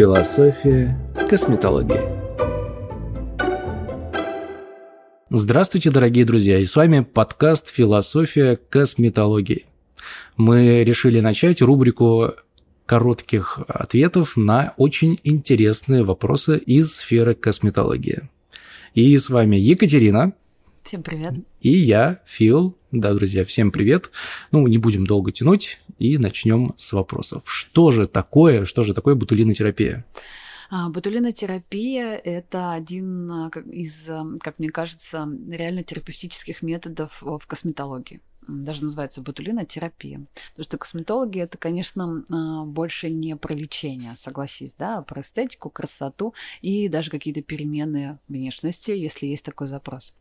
Философия косметологии. Здравствуйте, дорогие друзья, и с вами подкаст «Философия косметологии». Мы решили начать рубрику коротких ответов на очень интересные вопросы из сферы косметологии. И с вами Екатерина. Всем привет. И я, Фил. Да, друзья, всем привет. Ну, не будем долго тянуть и начнем с вопросов. Что же такое, что же такое ботулинотерапия? А, ботулинотерапия – это один а, из, а, как мне кажется, реально терапевтических методов в косметологии даже называется ботулинотерапия. Потому что косметологи это, конечно, а, больше не про лечение, согласись, да, а про эстетику, красоту и даже какие-то перемены внешности, если есть такой запрос.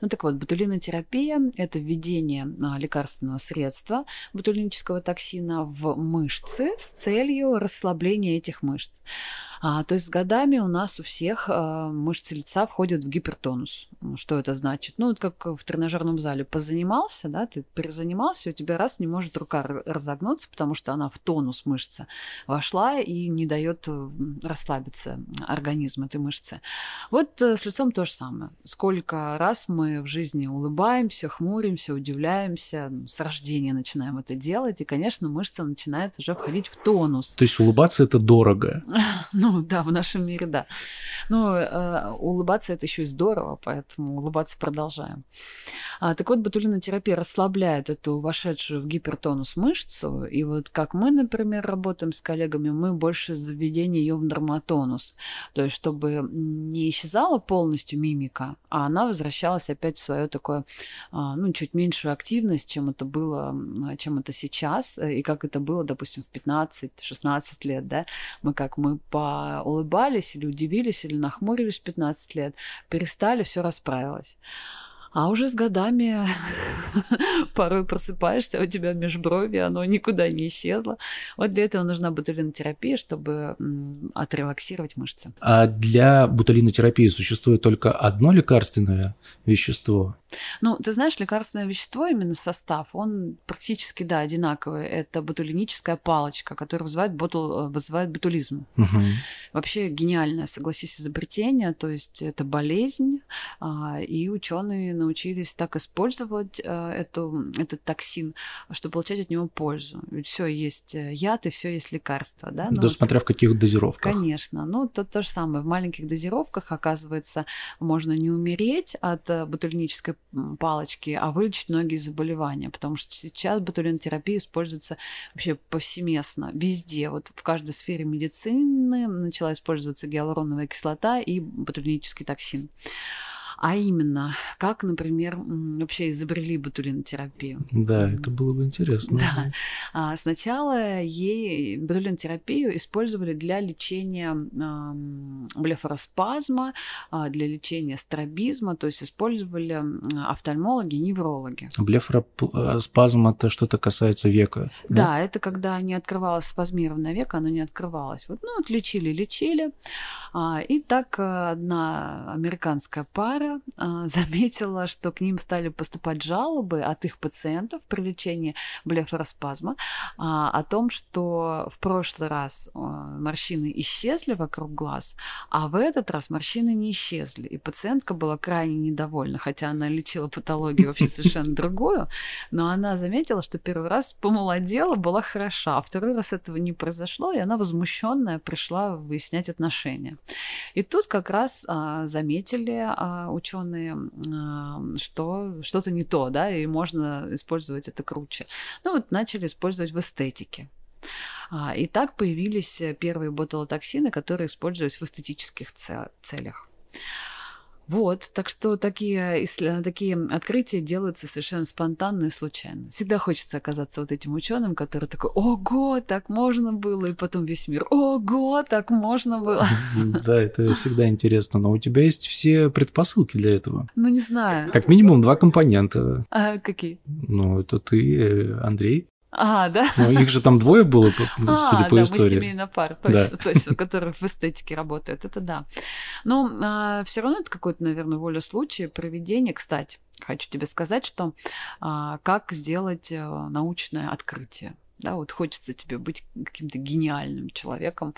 Ну так вот, ботулинотерапия – это введение а, лекарственного средства ботулинического токсина в мышцы с целью расслабления этих мышц. А, то есть с годами у нас у всех а, мышцы лица входят в гипертонус. Что это значит? Ну, вот как в тренажерном зале позанимался, да, ты перезанимался, у тебя раз не может рука разогнуться, потому что она в тонус мышцы вошла и не дает расслабиться организм этой мышцы. Вот э, с лицом то же самое. Сколько раз мы в жизни улыбаемся, хмуримся, удивляемся, с рождения начинаем это делать, и, конечно, мышца начинает уже входить в тонус. То есть улыбаться это дорого. Ну, да, в нашем мире, да. Но э, улыбаться это еще и здорово, поэтому улыбаться продолжаем. А, так вот, ботулинотерапия расслабляет эту вошедшую в гипертонус мышцу. И вот как мы, например, работаем с коллегами, мы больше за введение ее в норматонус. То есть, чтобы не исчезала полностью мимика, а она возвращалась опять в свою такое, а, ну, чуть меньшую активность, чем это было, чем это сейчас, и как это было, допустим, в 15-16 лет, да, мы как мы по улыбались или удивились, или нахмурились в 15 лет, перестали, все расправилось. А уже с годами порой просыпаешься, у тебя межброви, оно никуда не исчезло. Вот для этого нужна ботулинотерапия, чтобы отрелаксировать мышцы. А для ботулинотерапии существует только одно лекарственное вещество? Ну, ты знаешь, лекарственное вещество, именно состав, он практически, да, одинаковый. Это ботулиническая палочка, которая вызывает, ботул, вызывает ботулизм. Угу. Вообще гениальное, согласись, изобретение. То есть это болезнь, а, и ученые научились так использовать э, эту, этот токсин, чтобы получать от него пользу. Ведь все есть э, яд и все есть лекарство, да? Но да, смотря в каких дозировках. Конечно. Ну, то, то же самое. В маленьких дозировках, оказывается, можно не умереть от э, ботулинической палочки, а вылечить многие заболевания, потому что сейчас ботулинотерапия используется вообще повсеместно, везде. Вот в каждой сфере медицины начала использоваться гиалуроновая кислота и ботулинический токсин а именно, как, например, вообще изобрели ботулинотерапию. Да, это было бы интересно. Да. А, сначала ей ботулинотерапию использовали для лечения блефороспазма, а, для лечения стробизма, то есть использовали офтальмологи, неврологи. Блефороспазм это что-то касается века. Да? да, это когда не открывалось спазмированное веко, оно не открывалось. Вот, ну, вот лечили, лечили. А, и так э, одна американская пара а, заметила, что к ним стали поступать жалобы от их пациентов при лечении блефороспазма а, о том, что в прошлый раз а, морщины исчезли вокруг глаз, а в этот раз морщины не исчезли. И пациентка была крайне недовольна, хотя она лечила патологию вообще совершенно другую, но она заметила, что первый раз помолодела, была хороша, а второй раз этого не произошло, и она возмущенная пришла выяснять отношения. И тут как раз заметили ученые, что что-то не то, да, и можно использовать это круче. Ну вот начали использовать в эстетике. А, и так появились первые ботулотоксины, которые используются в эстетических целях. Вот, так что такие, такие открытия делаются совершенно спонтанно и случайно. Всегда хочется оказаться вот этим ученым, который такой, ого, так можно было, и потом весь мир, ого, так можно было. Да, это всегда интересно, но у тебя есть все предпосылки для этого. Ну, не знаю. Как минимум два компонента. А какие? Ну, это ты, э, Андрей. А, да? Ну, их же там двое было, а, судя а, по да, истории. мы семейная пара, точно, да. точно, которая в эстетике работает, это да. Но а, все равно это какой-то, наверное, воля случая, проведение. Кстати, хочу тебе сказать, что а, как сделать а, научное открытие да, вот хочется тебе быть каким-то гениальным человеком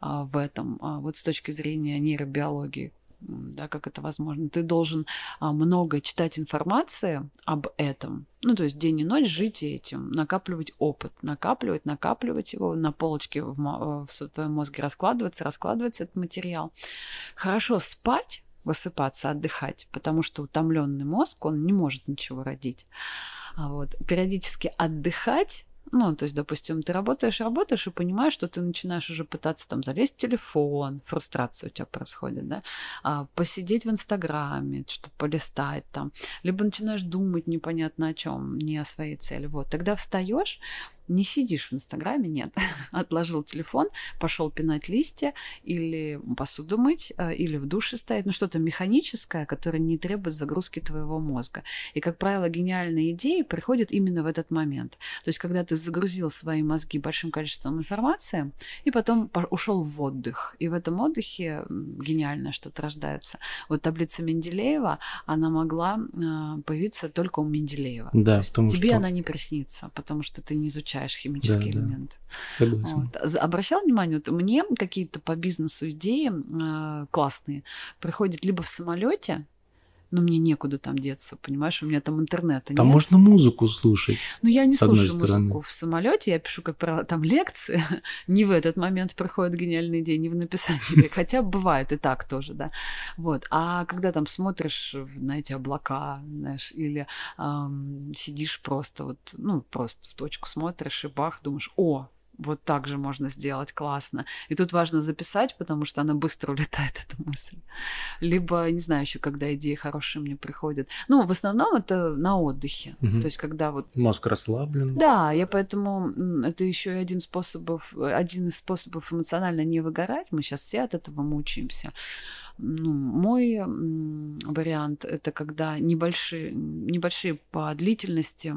а, в этом, а, вот с точки зрения нейробиологии, да, как это возможно. Ты должен а, много читать информации об этом, ну, то есть день и ночь жить этим, накапливать опыт, накапливать, накапливать его на полочке в, в, в твоем мозге, раскладываться, раскладываться этот материал. Хорошо спать, высыпаться, отдыхать, потому что утомленный мозг, он не может ничего родить. А вот периодически отдыхать ну, то есть, допустим, ты работаешь, работаешь и понимаешь, что ты начинаешь уже пытаться там залезть в телефон, фрустрация у тебя происходит, да, а, посидеть в Инстаграме, что-то полистать там, либо начинаешь думать непонятно о чем, не о своей цели. Вот, тогда встаешь, не сидишь в Инстаграме, нет. Отложил телефон, пошел пинать листья или посуду мыть, э, или в душе стоять. Ну, что-то механическое, которое не требует загрузки твоего мозга. И, как правило, гениальные идеи приходят именно в этот момент. То есть, когда ты загрузил свои мозги большим количеством информации, и потом ушел в отдых. И в этом отдыхе гениальное что-то рождается. Вот таблица Менделеева, она могла э, появиться только у Менделеева. Да, То есть тебе что... она не приснится, потому что ты не изучаешь изучаешь химические да, элементы. Да. Согласен. Вот. Обращал внимание, вот мне какие-то по бизнесу идеи э, классные приходят либо в самолете, но мне некуда там деться, понимаешь, у меня там интернета там нет. можно музыку слушать. Ну, я не слушаю музыку в самолете, я пишу, как правило, там лекции. не в этот момент приходят гениальные идеи, не в написании, хотя бывает и так тоже, да. Вот. А когда там смотришь на эти облака, знаешь, или эм, сидишь просто вот, ну, просто в точку смотришь и бах, думаешь, о, вот так же можно сделать классно. И тут важно записать, потому что она быстро улетает, эта мысль. Либо, не знаю еще, когда идеи хорошие мне приходят. Ну, в основном это на отдыхе. Угу. То есть, когда вот... Мозг расслаблен. Да, я поэтому... Это еще один, способов, один из способов эмоционально не выгорать. Мы сейчас все от этого мучаемся. Ну, мой вариант это когда небольшие, небольшие по длительности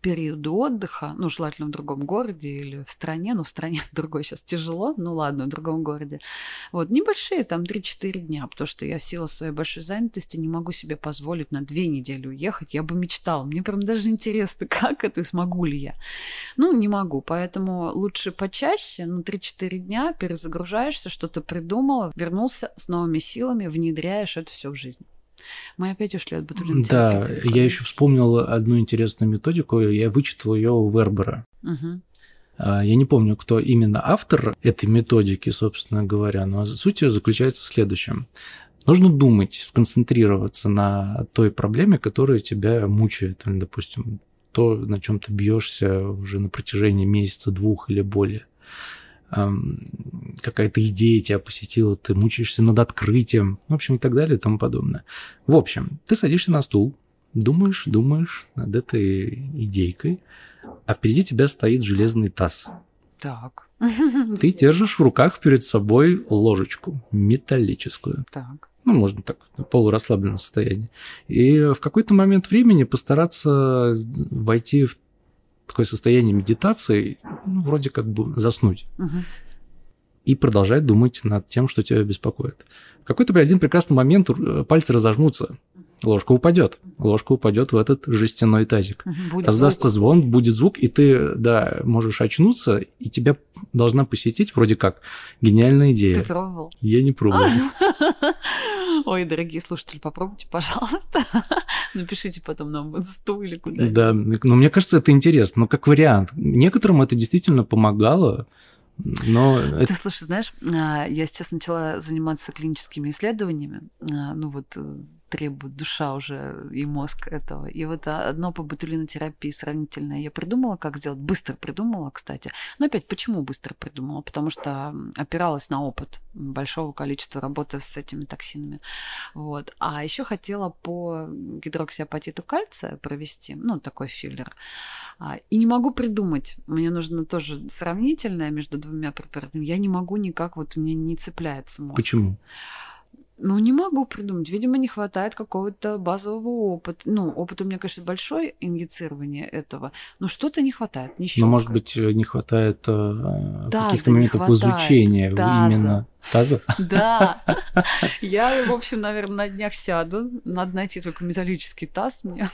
периоду отдыха, ну, желательно в другом городе или в стране, ну, в стране в другой сейчас тяжело, ну, ладно, в другом городе. Вот, небольшие, там, 3-4 дня, потому что я в своей большой занятости не могу себе позволить на две недели уехать. Я бы мечтала. Мне прям даже интересно, как это, смогу ли я. Ну, не могу, поэтому лучше почаще, ну, 3-4 дня перезагружаешься, что-то придумала, вернулся с новыми силами, внедряешь это все в жизнь. Мы опять ушли от ботулинотерапии. Да, я еще вспомнил одну интересную методику, я вычитал ее у Вербера. Угу. Я не помню, кто именно автор этой методики, собственно говоря, но суть ее заключается в следующем. Нужно думать, сконцентрироваться на той проблеме, которая тебя мучает. Допустим, то, на чем ты бьешься уже на протяжении месяца, двух или более какая-то идея тебя посетила, ты мучаешься над открытием, в общем, и так далее и тому подобное. В общем, ты садишься на стул, думаешь, думаешь над этой идейкой, а впереди тебя стоит железный таз. Так. Ты держишь в руках перед собой ложечку металлическую. Так. Ну, можно так, в полурасслабленном состоянии. И в какой-то момент времени постараться войти в такое состояние медитации, ну, вроде как бы заснуть. Угу. И продолжать думать над тем, что тебя беспокоит. В какой-то один прекрасный момент э, пальцы разожмутся, ложка упадет. Ложка упадет в этот жестяной тазик. Будет Раздастся звук. звон, будет звук, и ты, да, можешь очнуться, и тебя должна посетить вроде как гениальная идея. Ты пробовал? Я не пробовал. Ой, дорогие слушатели, попробуйте, пожалуйста. Напишите потом нам в инсту или куда Да, но мне кажется, это интересно, но как вариант. Некоторым это действительно помогало, но Ты это... слушай, знаешь, а, я сейчас начала заниматься клиническими исследованиями, а, ну вот э, требует душа уже и мозг этого. И вот одно по ботулинотерапии сравнительное я придумала, как сделать. Быстро придумала, кстати. Но опять, почему быстро придумала? Потому что опиралась на опыт большого количества работы с этими токсинами. Вот. А еще хотела по гидроксиапатиту кальция провести, ну, такой филлер. А, и не могу придумать. Мне нужно тоже сравнительное между двумя препаратами. Я не могу никак, вот мне не цепляется мозг. Почему? Ну, не могу придумать. Видимо, не хватает какого-то базового опыта. Ну, опыт у меня, конечно, большой, инъецирование этого, но что-то не хватает, не Ну, может быть, не хватает э, каких-то моментов хватает, изучения таза. именно. Таза? Да. Я, в общем, наверное, на днях сяду. Надо найти только металлический таз мне.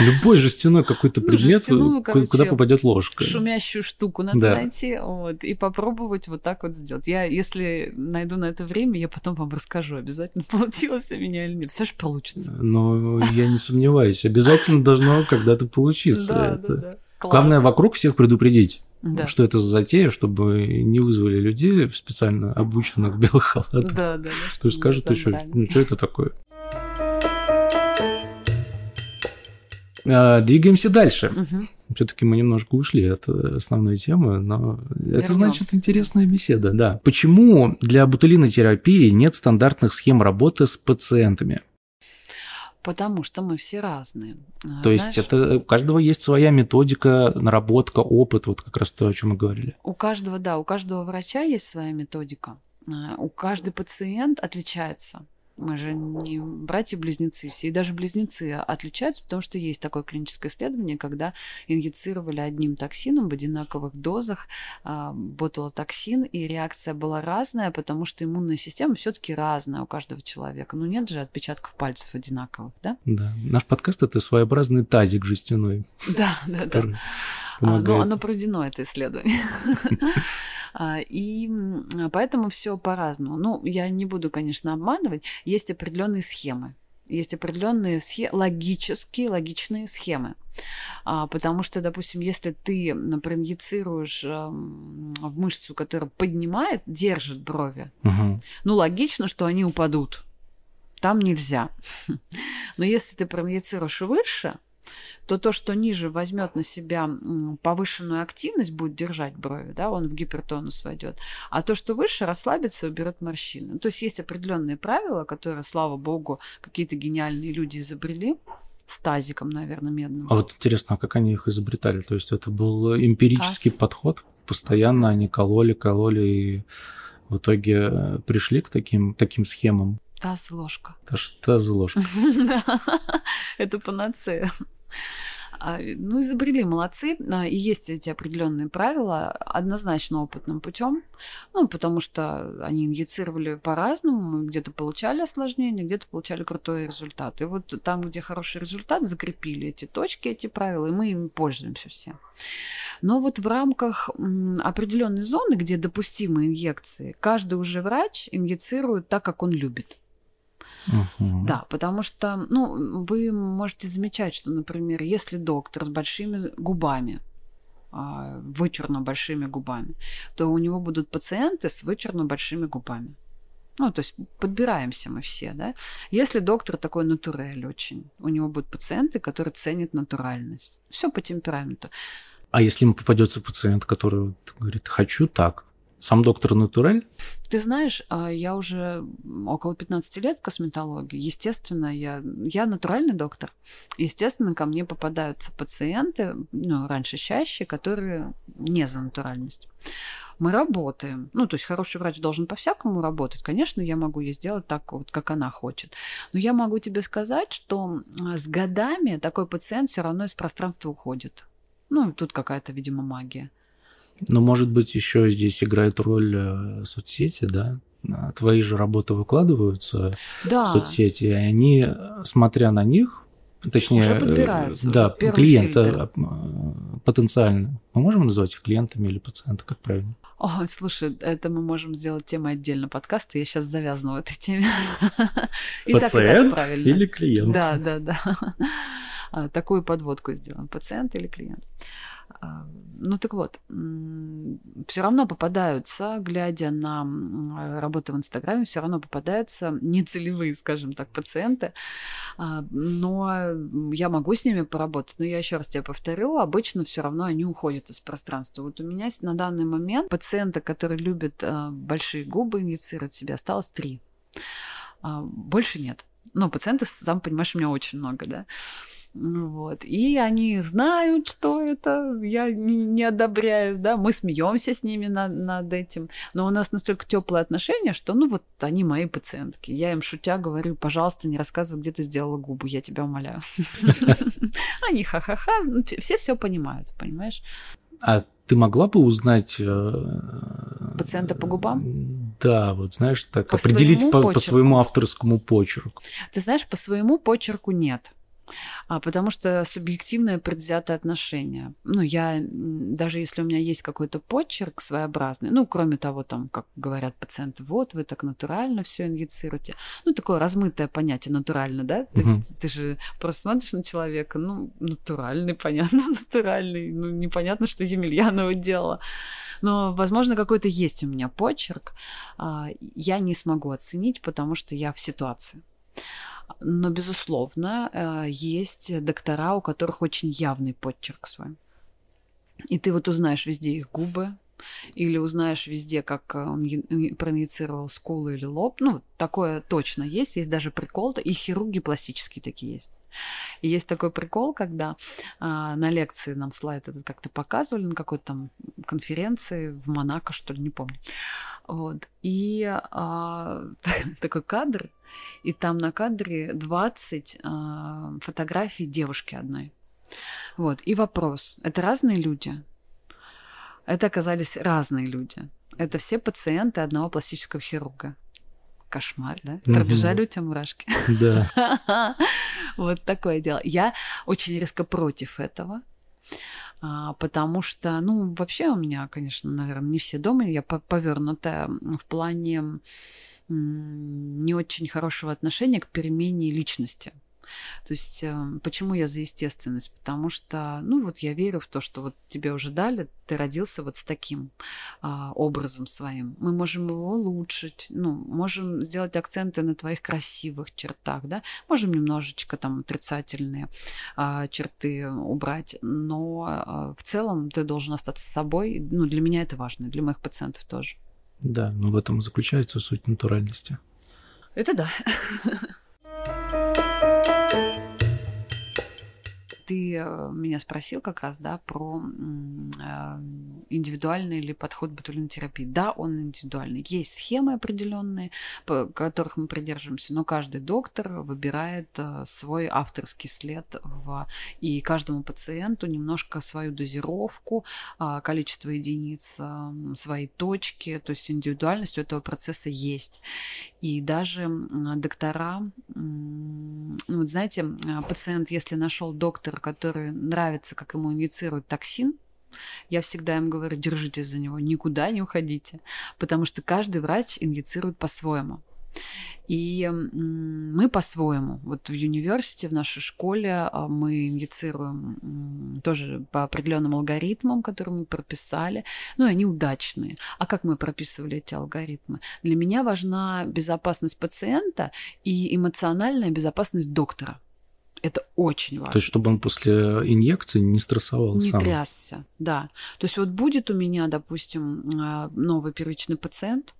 Любой жестяной какой-то Ну, предмет, ку- короче, куда попадет ложка. Шумящую штуку надо Да. найти вот, и попробовать вот так вот сделать. Я, если найду на это время, я потом вам расскажу обязательно, получилось у меня или нет. Все же получится. Но я не сомневаюсь, обязательно должно когда-то получиться. Да, Это- да, да. Класс. Главное вокруг всех предупредить, Да. что это за затея, чтобы не вызвали людей специально обученных в белых халатах. Да, да, чтобы скажет не еще, ну что это такое? А, Двигаемся дальше. Мгм. Все-таки мы немножко ушли от основной темы, но это Вернёмся. значит интересная беседа, да. Почему для бутулинотерапии нет стандартных схем работы с пациентами? Потому что мы все разные. А, То есть знаешь, это у каждого есть своя методика, наработка, опыт, вот как раз то, о чем мы говорили. У каждого, да, у каждого врача есть своя методика. А, У каждый пациент отличается. Мы же не братья-близнецы все, и даже близнецы отличаются, потому что есть такое клиническое исследование, когда инъецировали одним токсином в одинаковых дозах а, ботулотоксин, и реакция была разная, потому что иммунная система все-таки разная у каждого человека. Ну нет же отпечатков пальцев одинаковых, да? Да. Наш подкаст это своеобразный тазик жестяной, Да, да, да. А, помогает. оно проведено, это исследование. А, И м, поэтому все по-разному. Ну, я не буду, конечно, обманывать. Есть определенные схемы. Есть определенные схе- логические, логичные схемы. А, Потому что, допустим, если ты проинъецируешь эм, в мышцу, которая поднимает, держит брови, Мгм. ну, логично, что они упадут. Там нельзя. Но если ты проинъецируешь выше, то то, что ниже возьмет на себя повышенную активность, будет держать брови, да, он в гипертонус войдет. А то, что выше, расслабится и уберет морщины. То есть есть определенные правила, которые, слава богу, какие-то гениальные люди изобрели с тазиком, наверное, медным. А вот интересно, а как они их изобретали? То есть это был эмпирический Таз. подход? Постоянно они кололи, кололи и в итоге э, пришли к таким, таким схемам. Таз и ложка. Таз, таз и ложка. Да, Это панацея. А, Ну, изобрели, молодцы. А, И есть эти определенные правила однозначно опытным путем. Ну, потому что они инъецировали по-разному, где-то получали осложнения, где-то получали крутой результат. И вот там, где хороший результат, закрепили эти точки, эти правила, и мы ими пользуемся все. Но вот в рамках определенной зоны, где допустимы инъекции, каждый уже врач инъецирует так, как он любит. Мгм. Да, потому что, ну, вы можете замечать, что, например, если доктор с большими губами, а, вычурно большими губами, то у него будут пациенты с вычурно большими губами. Ну, то есть подбираемся мы все, да. Если доктор такой натурель очень, у него будут пациенты, которые ценят натуральность. Все по темпераменту. А если ему попадется пациент, который говорит, хочу так, сам доктор натураль? Ты знаешь, а, я уже около 15 лет в косметологии. Естественно, я, я натуральный доктор. Естественно, ко мне попадаются пациенты, ну, раньше чаще, которые не за натуральность. Мы работаем. Ну, то есть хороший врач должен по-всякому работать. Конечно, я могу ей сделать так, вот, как она хочет. Но я могу тебе сказать, что а, с годами такой пациент все равно из пространства уходит. Ну, тут какая-то, видимо, магия. Но, может быть, еще здесь играет роль э, соцсети, да? А Твои же работы выкладываются Да. в соцсети, и они, смотря на них, точнее, Уже э, подбираются, да, уже клиента э, потенциально. Мы можем называть их клиентами или пациента, как правильно? Ой, слушай, это мы можем сделать темой отдельно подкаста. Я сейчас завязана в этой теме. И так, и так Пациент или клиент? Да, да, да. А, Такую подводку сделаем. Пациент или клиент. А, Ну так вот, все равно попадаются, глядя на м, работы в Инстаграме, все равно попадаются нецелевые, скажем так, пациенты. А, Но я могу с ними поработать, но я еще раз тебе повторю, обычно все равно они уходят из пространства. Вот у меня на данный момент пациента, который любит а, большие губы инъецировать себе, осталось три. А, Больше нет. Ну, пациентов, сам понимаешь, у меня очень много, да. Ну Вот. И они знают, что это я не, не одобряю, да, мы смеемся с ними над, над этим, но у нас настолько теплые отношения, что, ну, вот они мои пациентки. Я им шутя говорю, пожалуйста, не рассказывай, где ты сделала губы, я тебя умоляю. Они ха-ха-ха, ну, все все понимают, понимаешь? А ты могла бы узнать... э, Пациента по губам? Да, вот знаешь, так По определить своему по, своему авторскому почерку. Ты знаешь, по своему почерку нет. А, потому что субъективное предвзятое отношение. Ну, я, даже если у меня есть какой-то почерк своеобразный, ну, кроме того, там, как говорят пациенты, вот, вы так натурально все инъецируете. Ну, такое размытое понятие натурально, да? То Мгм. есть ты же просто смотришь на человека, ну, натуральный, понятно, натуральный. Ну, непонятно, что Емельянова делала. Но, возможно, какой-то есть у меня почерк. а, Я не смогу оценить, потому что я в ситуации. Но, безусловно, э, есть доктора, у которых очень явный почерк свой. И ты вот узнаешь везде их губы, или узнаешь везде, как э, он е- проиницировал скулы или лоб. Ну, такое точно есть. Есть даже прикол. И хирурги пластические такие есть. И есть такой прикол, когда а, на лекции нам слайд этот как-то показывали, на какой-то там конференции в Монако, что ли, не помню. Вот. И а, такой кадр, и там на кадре 20 а, фотографий девушки одной. Вот. И вопрос. Это разные люди? Это оказались разные люди. Это все пациенты одного пластического хирурга. Кошмар, да? Мгм. Пробежали у тебя мурашки? Да. Вот такое дело. Я очень резко против этого. а, Потому что, ну, вообще у меня, конечно, наверное, не все дома, я по- повернутая в плане не очень хорошего отношения к перемене личности. То есть, э, почему я за естественность? Потому что, ну, вот я верю в то, что вот тебе уже дали, ты родился вот с таким а, образом своим. Мы можем его улучшить, ну, можем сделать акценты на твоих красивых чертах, да, можем немножечко там отрицательные а, черты убрать, но а, в целом ты должен остаться собой. Ну, для меня это важно, для моих пациентов тоже. Да, но в этом и заключается суть натуральности. Это да. Ты э, меня спросил как раз, да, про э, индивидуальный ли подход ботулинной терапии. Да, он индивидуальный. Есть схемы определенные, по которых мы придерживаемся, но каждый доктор выбирает э, свой авторский след в, и каждому пациенту немножко свою дозировку, а, количество единиц, а, свои точки, то есть индивидуальность у этого процесса есть. И даже доктора, ну вот знаете, а, пациент, если нашел доктора, который нравится, как ему инъецируют токсин, я всегда им говорю, держитесь за него, никуда не уходите, потому что каждый врач инъецирует по-своему. И мы по-своему. Вот в университете, в нашей школе а, мы инъецируем тоже по определенным алгоритмам, которые мы прописали. Ну, и они удачные. А как мы прописывали эти алгоритмы? Для меня важна безопасность пациента и эмоциональная безопасность доктора. Это очень важно. То есть, чтобы он после инъекции не стрессовал Не сам. трясся, да. То есть вот будет у меня, допустим, а, новый первичный пациент,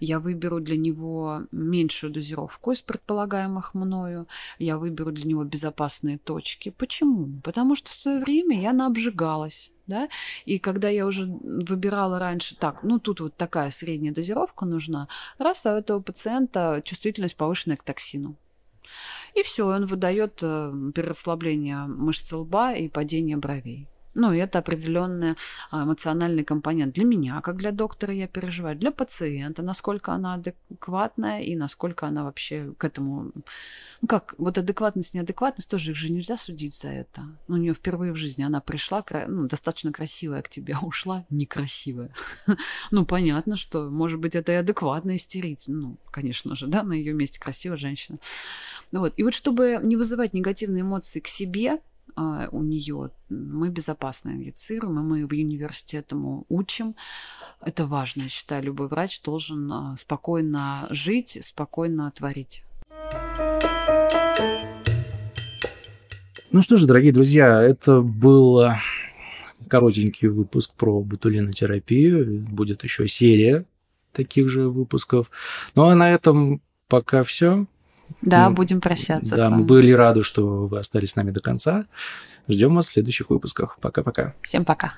я выберу для него меньшую дозировку из предполагаемых мною, я выберу для него безопасные точки. Почему? Потому что в свое время я наобжигалась. Да? И когда я уже выбирала раньше, так, ну тут вот такая средняя дозировка нужна, раз а у этого пациента чувствительность повышенная к токсину. И все, он выдает э, перерасслабление мышц лба и падение бровей. Ну, это определенный а, эмоциональный компонент. Для меня, как для доктора, я переживаю. Для пациента, насколько она адекватная и насколько она вообще к этому... Ну, как, вот адекватность, неадекватность, тоже их же нельзя судить за это. Ну, у нее впервые в жизни она пришла, ну, достаточно красивая к тебе, а ушла некрасивая. Ну, понятно, что, может быть, это и адекватно истерить. Ну, конечно же, да, на ее месте красивая женщина. Вот. И вот чтобы не вызывать негативные эмоции к себе, а, у нее мы безопасно инъецируем, и мы в университете этому учим. Это важно, я считаю, любой врач должен а, спокойно жить, спокойно творить. Ну что же, дорогие друзья, это был э, коротенький выпуск про ботулинотерапию. Будет еще серия таких же выпусков. Ну а на этом пока все. Да, Ну, будем прощаться Да, мы были рады, что вы остались с нами до конца. Ждем вас в следующих выпусках. Пока-пока. Всем пока.